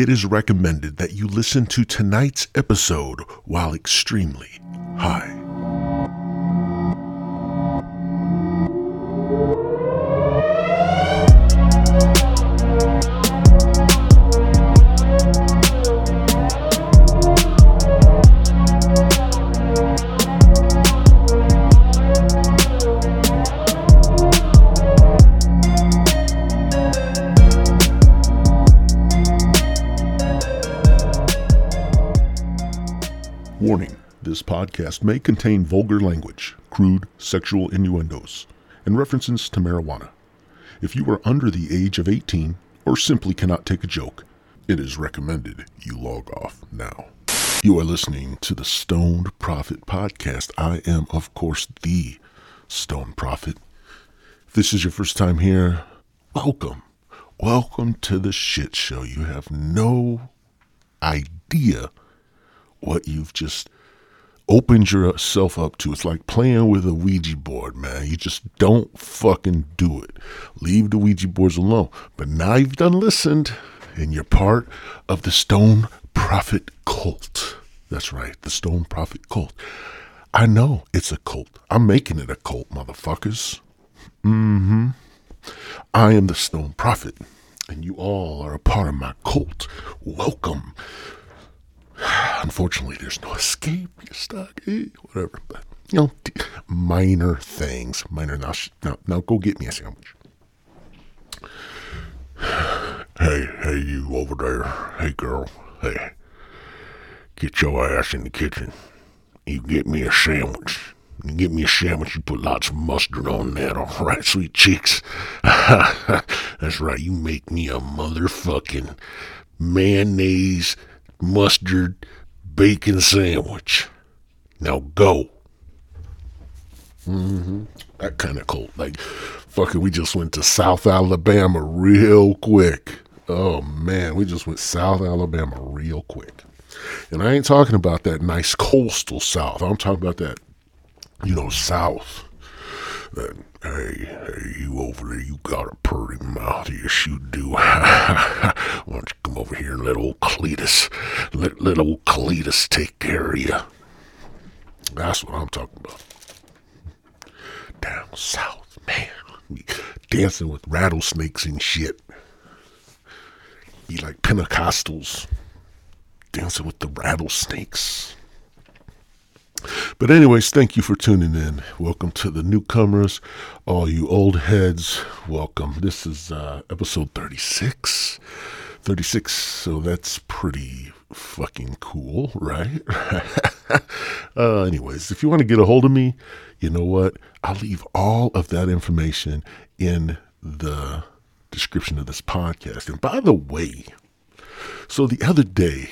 it is recommended that you listen to tonight's episode while extremely high. Podcast may contain vulgar language, crude sexual innuendos, and references to marijuana. If you are under the age of 18 or simply cannot take a joke, it is recommended you log off now. You are listening to the Stoned Prophet Podcast. I am, of course, the Stone Prophet. If this is your first time here, welcome. Welcome to the shit show. You have no idea what you've just opened yourself up to. It's like playing with a Ouija board, man. You just don't fucking do it. Leave the Ouija boards alone. But now you've done listened, and you're part of the Stone Prophet cult. That's right, the Stone Prophet cult. I know it's a cult. I'm making it a cult, motherfuckers. Mm-hmm. I am the Stone Prophet, and you all are a part of my cult. Welcome. Unfortunately, there's no escape. You're stuck. Eh, whatever. But, you know, minor things. Minor. Now, now, now go get me a sandwich. Hey, hey, you over there. Hey, girl. Hey. Get your ass in the kitchen. You get me a sandwich. You get me a sandwich, you put lots of mustard on that, all right, sweet cheeks? That's right, you make me a motherfucking mayonnaise mustard bacon sandwich. Now go. Mm-hmm. That kind of cold. Like, fucking, we just went to South Alabama real quick. Oh man, we just went South Alabama real quick. And I ain't talking about that nice coastal South. I'm talking about that, you know, South. That, hey, hey, you over there, you got a pretty mouth. Yes, you do. Why don't you come over here and let old Cletus, let, let old Cletus take care of you. That's what I'm talking about. Down south, man. Dancing with rattlesnakes and shit. Be like Pentecostals dancing with the rattlesnakes. But, anyways, thank you for tuning in. Welcome to the newcomers, all you old heads. Welcome. This is uh, episode 36. 36, so that's pretty fucking cool, right? uh, anyways, if you want to get a hold of me, you know what? I'll leave all of that information in the description of this podcast. And by the way, so the other day,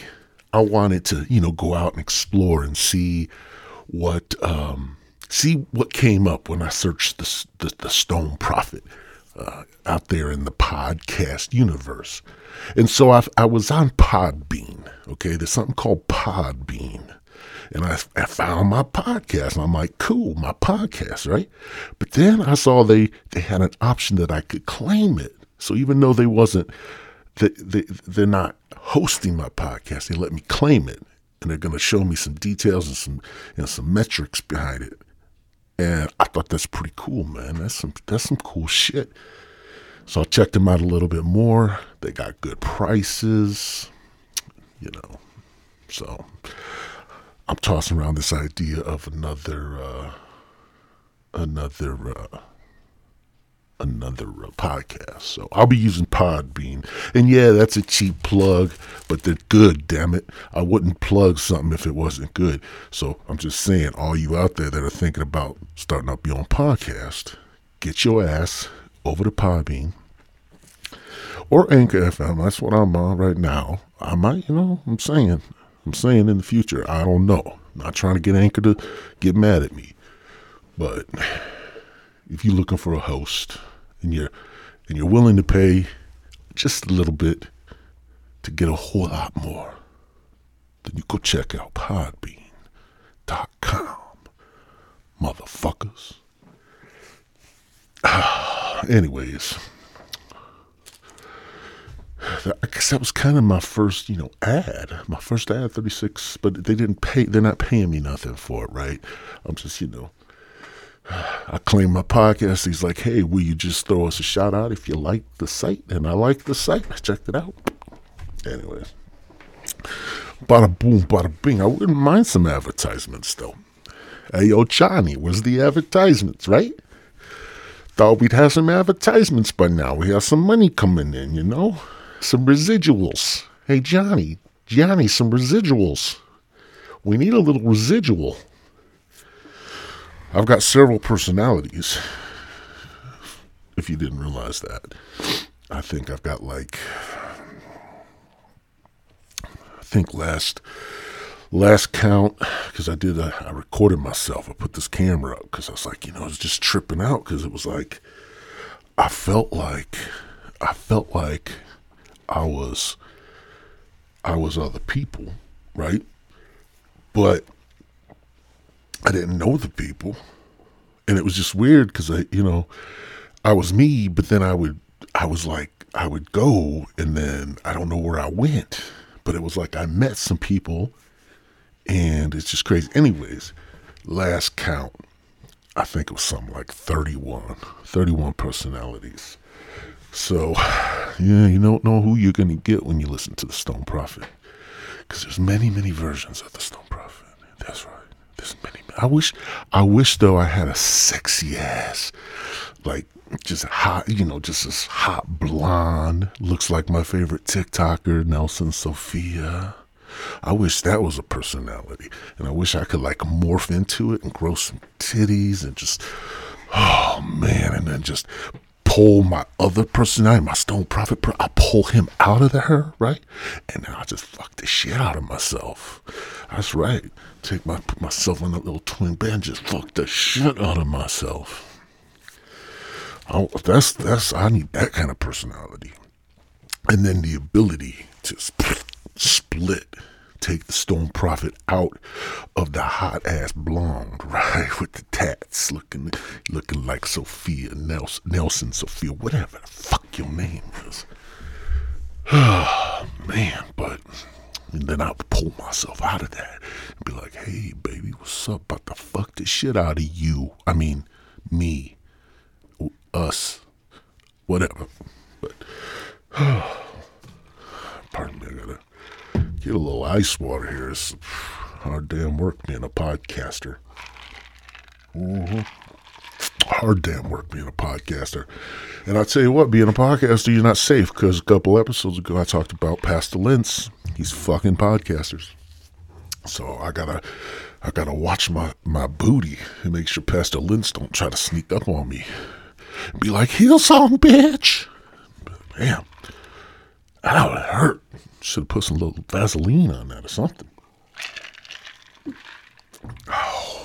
I wanted to, you know, go out and explore and see what um, see what came up when I searched the the, the Stone Prophet uh, out there in the podcast universe. And so I, I was on Podbean. Okay, there's something called Podbean. And I, I found my podcast. And I'm like, cool, my podcast, right? But then I saw they, they had an option that I could claim it. So even though they wasn't, they, they, they're not hosting my podcast, they let me claim it. And they're going to show me some details and some, know, some metrics behind it. And I thought that's pretty cool, man. That's some, that's some cool shit. So I checked them out a little bit more. They got good prices, you know. So I'm tossing around this idea of another, uh, another, uh, another uh, podcast. So I'll be using Podbean. And yeah, that's a cheap plug, but they're good, damn it. I wouldn't plug something if it wasn't good. So I'm just saying, all you out there that are thinking about starting up your own podcast, get your ass over to Podbean or Anchor FM. That's what I'm on right now. I might, you know, I'm saying, I'm saying in the future. I don't know. Not trying to get Anchor to get mad at me, but if you're looking for a host and you're and you're willing to pay just a little bit to get a whole lot more, then you go check out Podbean.com, motherfuckers. Anyways, I guess that was kind of my first, you know, ad, my first ad, 36, but they didn't pay, they're not paying me nothing for it, right? I'm just, you know, I claim my podcast. He's like, hey, will you just throw us a shout out if you like the site? And I like the site. I checked it out. Anyways, bada boom, bada bing. I wouldn't mind some advertisements though. Hey, yo, Johnny, where's the advertisements, right? Thought we'd have some advertisements by now. We have some money coming in, you know? Some residuals. Hey, Johnny, Johnny, some residuals. We need a little residual. I've got several personalities. If you didn't realize that, I think I've got like, I think last last count because I did a, I recorded myself. I put this camera up because I was like, you know, I was just tripping out because it was like I felt like I felt like I was I was other people, right? But I didn't know the people. And it was just weird because I, you know, I was me, but then I would, I was like, I would go and then I don't know where I went. But it was like I met some people and it's just crazy. Anyways, last count, I think it was something like 31, 31 personalities. So, yeah, you don't know who you're going to get when you listen to the Stone Prophet. Because there's many, many versions of the Stone Prophet. That's right. There's many. I wish, I wish though I had a sexy ass, like just hot, you know, just this hot blonde. Looks like my favorite TikToker, Nelson Sophia. I wish that was a personality, and I wish I could like morph into it and grow some titties and just, oh man, and then just pull my other personality, my Stone Prophet, I pull him out of her, right? And then I just fuck the shit out of myself. That's right. Take my put myself on that little twin bed, and just fuck the shit out of myself. I, that's that's I need that kind of personality, and then the ability to split take the Stone Prophet out of the hot ass blonde, right? With the tats looking looking like Sophia Nelson, Nelson Sophia, whatever the fuck your name is. Oh, man, but then I would pull myself out of that and be like, hey, baby, what's up? About to fuck the shit out of you. I mean, me, us, whatever. But, pardon me, I gotta Get a little ice water here. It's hard damn work being a podcaster. Mm-hmm. Hard damn work being a podcaster. And I tell you what, being a podcaster, you're not safe because a couple episodes ago I talked about Pastor Lentz. He's fucking podcasters. So I gotta I gotta watch my, my booty and make sure Pastor Lentz don't try to sneak up on me. Be like, Hillsong, bitch. But, man, that would hurt. Should have put some little Vaseline on that or something. Oh.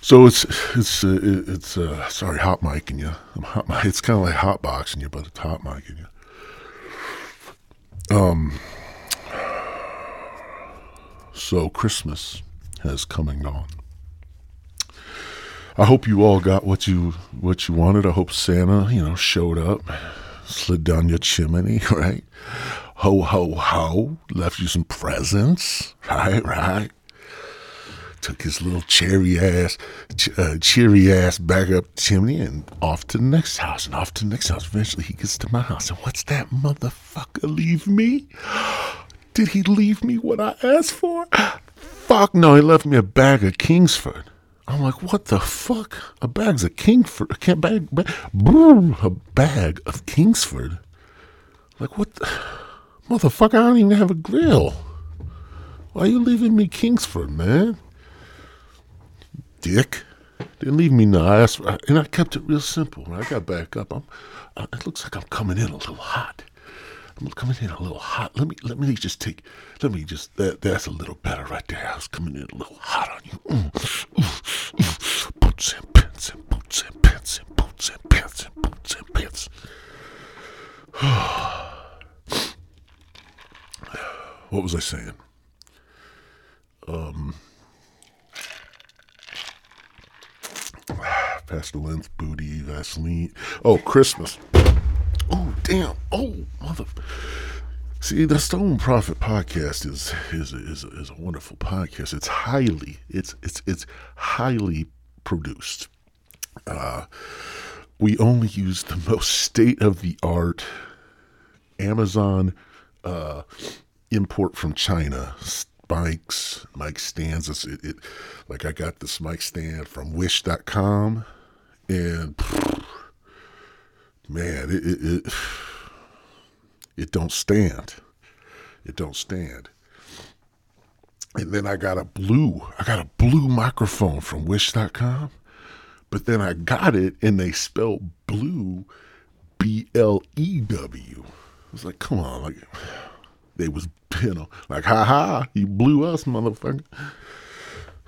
So it's it's uh, it's uh, sorry hot micing you. I'm hot, it's kind of like hot boxing you, but it's hot micing you. Um. So Christmas has come and gone. I hope you all got what you what you wanted. I hope Santa, you know, showed up slid down your chimney, right? Ho, ho, ho, left you some presents, right, right? Took his little cherry ass, uh, cheery ass back up the chimney and off to the next house and off to the next house. Eventually he gets to my house and what's that motherfucker leave me? Did he leave me what I asked for? Fuck no, he left me a bag of Kingsford. I'm like, what the fuck? A bag's a Kingsford. A can't bag, bag a bag of Kingsford. Like what? The, motherfucker, I don't even have a grill. Why you leaving me Kingsford, man? Dick. Didn't leave me no. And I kept it real simple. When I got back up, I'm. It looks like I'm coming in a little hot. I'm coming in a little hot. Let me let me just take. Let me just. That that's a little better right there. I was coming in a little hot on you. Mm, mm, mm. Boots and pants and boots and pants and boots and pants and boots and pants. what was I saying? Um. Pastor Lentz booty Vaseline. Oh, Christmas. Oh, damn. Oh, mother. See, the Stone Prophet podcast is is is is a wonderful podcast. It's highly it's it's it's highly produced. Uh, we only use the most state of the art Amazon uh, import from China mics, mic stands. It's, it, it, like I got this mic stand from Wish.com, and man, it, it it it don't stand. It don't stand. And then I got a blue, I got a blue microphone from Wish.com, but then I got it and they spelled blue, B L E W. I was like, come on, like they was you know like ha ha, you blew us, motherfucker.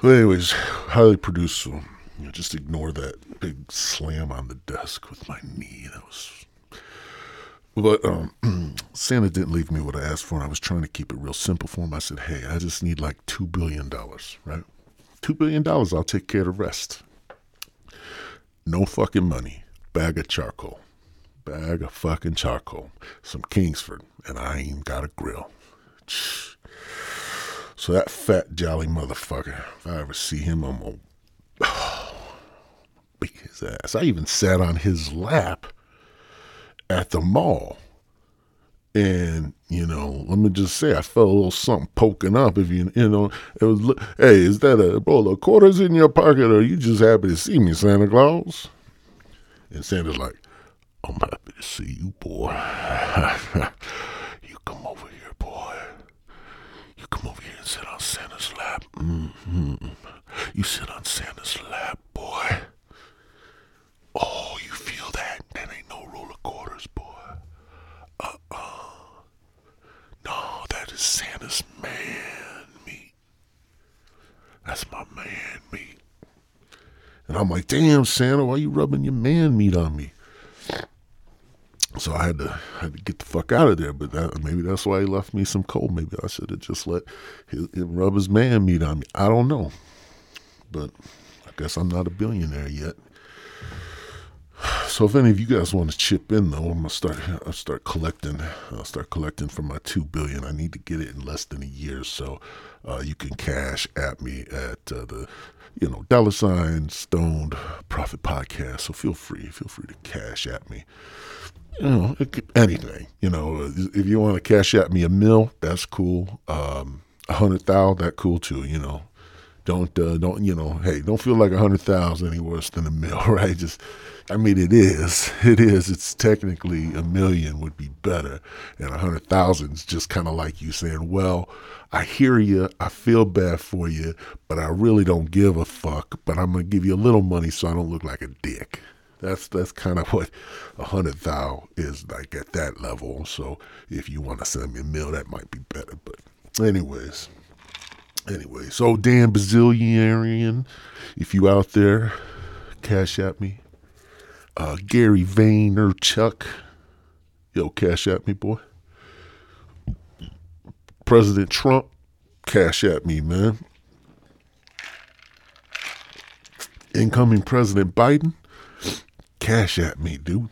But anyways, highly produced. So you know, just ignore that big slam on the desk with my knee. That was. But um, Santa didn't leave me what I asked for, and I was trying to keep it real simple for him. I said, "Hey, I just need like two billion dollars, right? Two billion dollars. I'll take care of the rest. No fucking money. Bag of charcoal." bag of fucking charcoal, some Kingsford, and I ain't got a grill. So that fat jolly motherfucker, if I ever see him, I'm gonna his ass. I even sat on his lap at the mall. And, you know, let me just say, I felt a little something poking up. If you, you know, it was, hey, is that a roll of quarters in your pocket or you just happy to see me, Santa Claus? And Santa's like, I'm happy to see you, boy. you come over here, boy. You come over here and sit on Santa's lap. Mm-hmm. You sit on Santa's lap, boy. Oh, you feel that? That ain't no roll of quarters, boy. Uh-uh. No, that is Santa's man meat. That's my man meat. And I'm like, damn, Santa, why you rubbing your man meat on me? So I had to had to get the fuck out of there. But that, maybe that's why he left me some coal. Maybe I should have just let him, him rub his man meat on me. I don't know. But I guess I'm not a billionaire yet. So if any of you guys want to chip in, though, I'm gonna start. I'll start collecting. I'll start collecting for my two billion. I need to get it in less than a year, so uh, you can cash at me at uh, the, you know, dollar sign Stoned Prophet Podcast. So feel free, feel free to cash at me you know, anything. You know, if you want to cash at me a mill, that's cool. Um, a hundred thousand, that cool too. You know, don't uh, don't you know? Hey, don't feel like a hundred thousand any worse than a mill, right? Just, I mean, it is, it is. It's technically a million would be better, and a hundred thousand is just kind of like you saying, well, I hear you, I feel bad for you, but I really don't give a fuck. But I'm gonna give you a little money so I don't look like a dick. That's that's kind of what a hundred thou is like at that level. So if you want to send me a meal, that might be better. But anyways, anyway, so Dan Bazillionarian, if you out there, cash at me. Uh, Gary Vaynerchuk, yo, cash at me, boy. President Trump, cash at me, man. Incoming President Biden, cash at me, dude.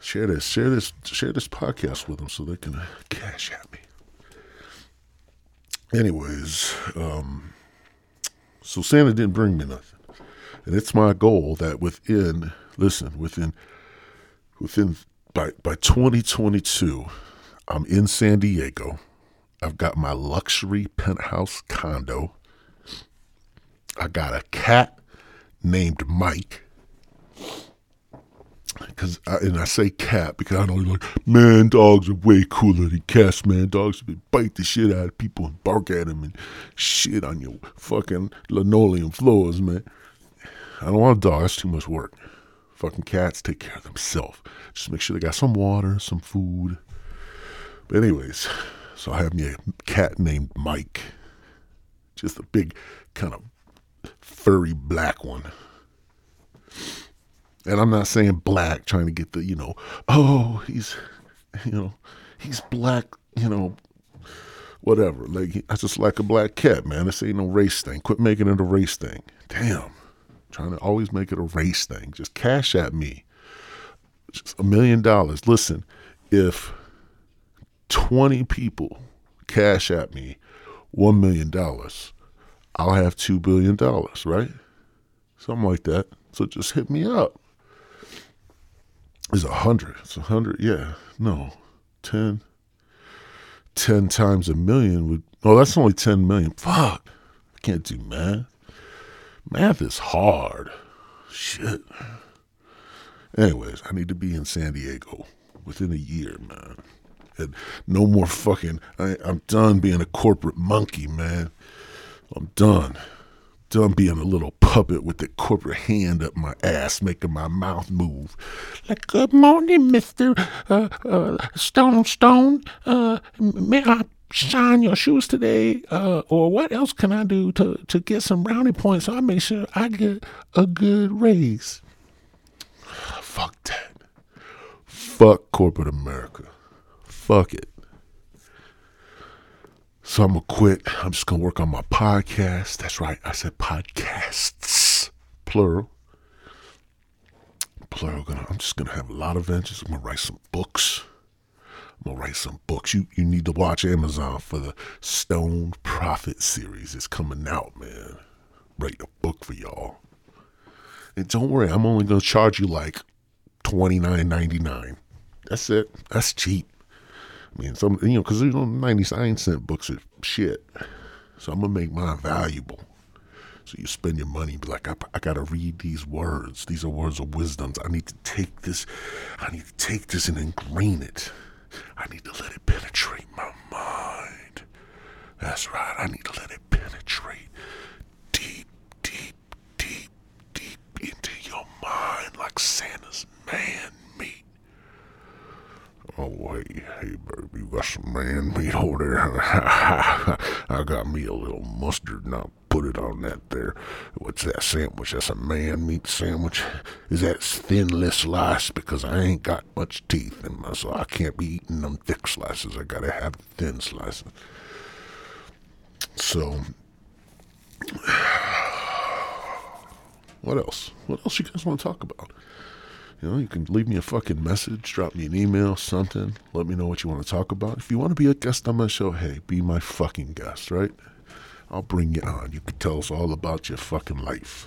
Share this, share this, share this podcast with them so they can cash at me. Anyways, um, so Santa didn't bring me nothing, and it's my goal that within, listen, within, within by by 2022, I'm in San Diego. I've got my luxury penthouse condo. I got a cat named Mike. Cause I, and I say cat because I know like man dogs are way cooler than cats. Man dogs bite the shit out of people and bark at them and shit on your fucking linoleum floors, man. I don't want a dog. That's too much work. Fucking cats take care of themselves. Just make sure they got some water, some food. But anyways, so I have me a cat named Mike. Just a big kind of furry black one. And I'm not saying black, trying to get the, you know, oh, he's, you know, he's black, you know, whatever. Like, I just like a black cat, man. This ain't no race thing. Quit making it a race thing. Damn. Trying to always make it a race thing. Just cash at me. Just a million dollars. Listen, if 20 people cash at me $1 million, I'll have $2 billion, right? Something like that. So just hit me up. It's a hundred. It's a hundred. Yeah. No. Ten. Ten times a million would. Oh, that's only ten million. Fuck. I can't do math. Math is hard. Shit. Anyways, I need to be in San Diego within a year, man. And no more fucking. I, I'm done being a corporate monkey, man. I'm done done being a little puppet with the corporate hand up my ass, making my mouth move. Like, good morning, Mister uh, uh, Stone Stone. Uh, may I shine your shoes today? Uh, or what else can I do to to get some brownie points? So I make sure I get a good raise. Fuck that. Fuck corporate America. Fuck it. So I'm gonna quit. I'm just gonna work on my podcast. That's right. I said podcasts, plural. Plural. I'm just gonna have a lot of ventures. I'm gonna write some books. I'm gonna write some books. You you need to watch Amazon for the Stone Prophet series. It's coming out, man. Write a book for y'all. And don't worry, I'm only gonna charge you like twenty nine ninety nine. That's it. That's cheap. I mean, some you know, because you know, ninety nine cent books are shit. So I'm gonna make mine valuable. So you spend your money, be like, I, I gotta read these words. These are words of wisdoms. I need to take this. I need to take this and ingrain it. I need to let it penetrate my mind. That's right. I need to let it penetrate deep, deep, deep, deep into your mind like Santa's man meat. Oh, hey, hey, baby, you got some man meat over there? I got me a little mustard I'll on that there. What's that sandwich? That's a man meat sandwich? Is that thinly sliced? Because I ain't got much teeth in my, so I can't be eating them thick slices. I gotta have the thin slices. So, what else? What else you guys want to talk about? You know, you can leave me a fucking message, drop me an email, something. Let me know what you want to talk about. If you want to be a guest on my show, hey, be my fucking guest, right? I'll bring you on. You can tell us all about your fucking life.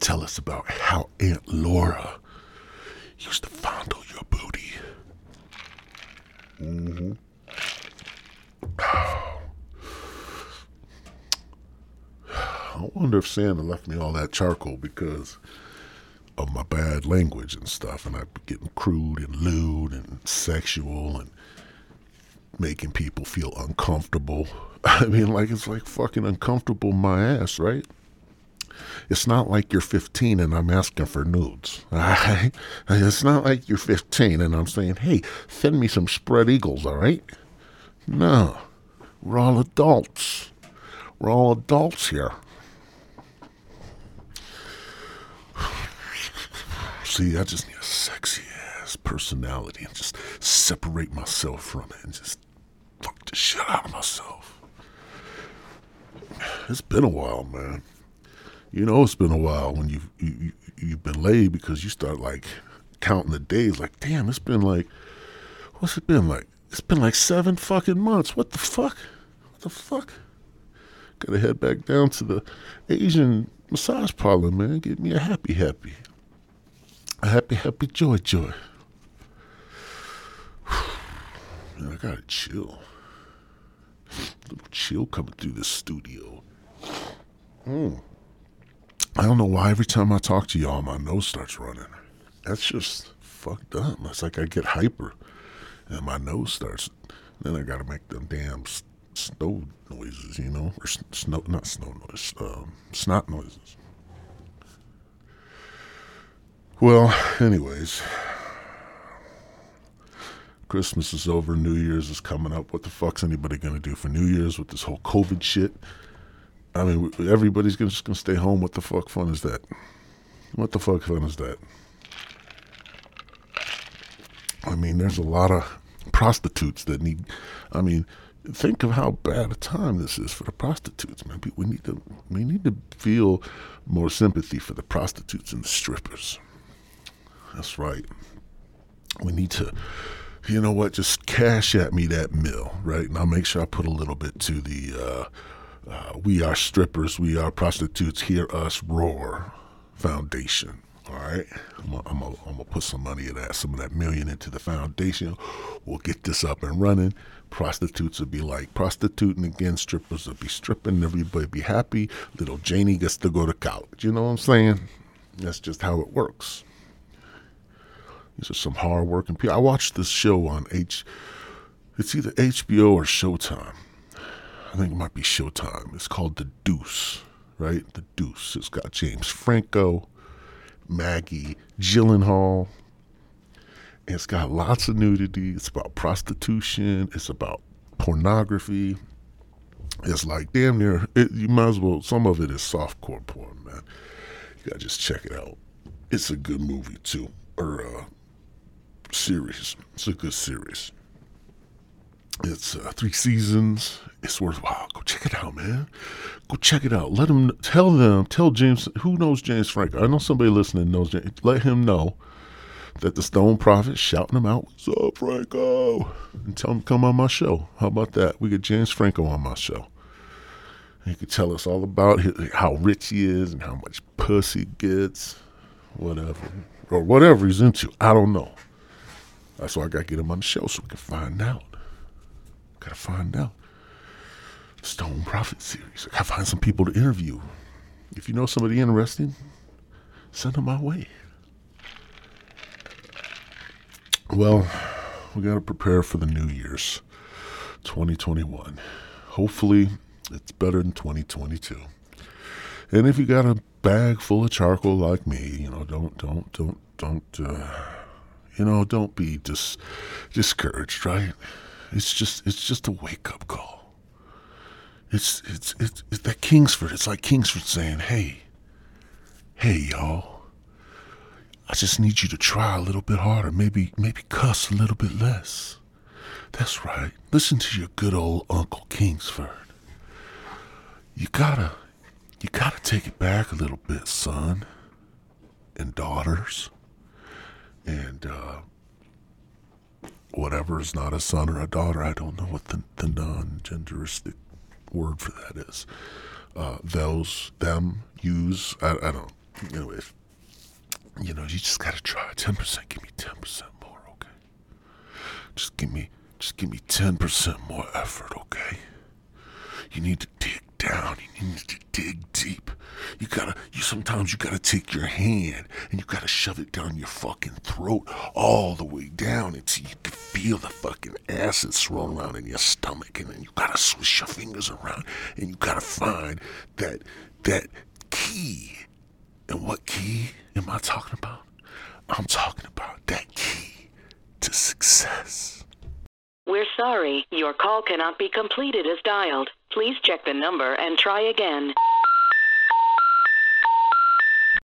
Tell us about how Aunt Laura used to fondle your booty. Mm-hmm. I wonder if Santa left me all that charcoal because of my bad language and stuff, and I'd be getting crude and lewd and sexual and making people feel uncomfortable. I mean, like it's like fucking uncomfortable my ass, right? It's not like you're 15 and I'm asking for nudes. It's not like you're 15 and I'm saying, hey, send me some spread eagles, all right? No, we're all adults. We're all adults here. See, I just need a sexy ass personality and just separate myself from it and just fuck the shit out of myself. It's been a while, man. You know, it's been a while when you've you, you, you've been laid because you start like counting the days. Like, damn, it's been like, what's it been like? It's been like seven fucking months. What the fuck? What the fuck? Gotta head back down to the Asian massage parlor, man. Get me a happy, happy. A happy, happy, joy, joy. I gotta chill. A little chill coming through the studio. Hmm. I don't know why every time I talk to y'all, my nose starts running. That's just fucked up. It's like I get hyper and my nose starts. Then I gotta make them damn snow noises, you know, or snow, not snow noise, um, snot noises. Well, anyways, Christmas is over, New Year's is coming up. What the fuck's anybody gonna do for New Year's with this whole COVID shit? I mean, everybody's gonna, just gonna stay home. What the fuck fun is that? What the fuck fun is that? I mean, there's a lot of prostitutes that need. I mean, think of how bad a time this is for the prostitutes, man. We need to we need to feel more sympathy for the prostitutes and the strippers. That's right. We need to, you know what? Just cash at me that mill, right? And I'll make sure I put a little bit to the uh, uh, "We Are Strippers, We Are Prostitutes, Hear Us Roar" foundation. All right, I'm gonna, I'm, I'm gonna put some money of that, some of that million into the foundation. We'll get this up and running. Prostitutes will be like prostituting again. Strippers will be stripping. Everybody be happy. Little Janie gets to go to college. You know what I'm saying? That's just how it works. These are some hardworking people. I watched this show on H. It's either HBO or Showtime. I think it might be Showtime. It's called The Deuce, right? The Deuce. It's got James Franco, Maggie Gyllenhaal. It's got lots of nudity. It's about prostitution. It's about pornography. It's like damn near. It, you might as well. Some of it is softcore porn, man. You gotta just check it out. It's a good movie too, or uh, series. It's a good series. It's uh, three seasons. It's worthwhile. Go check it out, man. Go check it out. Let them tell them. Tell James. Who knows James Franco? I know somebody listening knows. James. Let him know that the Stone Prophet shouting him out. What's up, Franco? And tell him come on my show. How about that? We get James Franco on my show. He could tell us all about his, how rich he is and how much pussy he gets, whatever, or whatever he's into. I don't know. That's why I got to get him on the show so we can find out. Got to find out. Stone Prophet series. I got to find some people to interview. If you know somebody interesting, send them my way. Well, we got to prepare for the New Year's 2021. Hopefully, it's better than 2022. And if you got a bag full of charcoal like me, you know, don't, don't, don't, don't, uh, you know, don't be dis- discouraged, right? It's just it's just a wake up call. It's, it's it's it's that Kingsford. It's like Kingsford saying, "Hey, hey, y'all. I just need you to try a little bit harder. Maybe maybe cuss a little bit less." That's right. Listen to your good old Uncle Kingsford. You gotta you gotta take it back a little bit, son and daughters and uh, whatever is not a son or a daughter, I don't know what the, the non genderistic word for that is. Uh, those, them, use, I, I don't, if, you know, you just gotta try 10%, give me 10% more, okay? Just give me, just give me 10% more effort, okay? You need to down. You need to dig deep. You gotta, you sometimes you gotta take your hand and you gotta shove it down your fucking throat all the way down until you can feel the fucking acid swirl around in your stomach. And then you gotta swish your fingers around and you gotta find that, that key. And what key am I talking about? I'm talking about that key to success. We're sorry, your call cannot be completed as dialed. Please check the number and try again.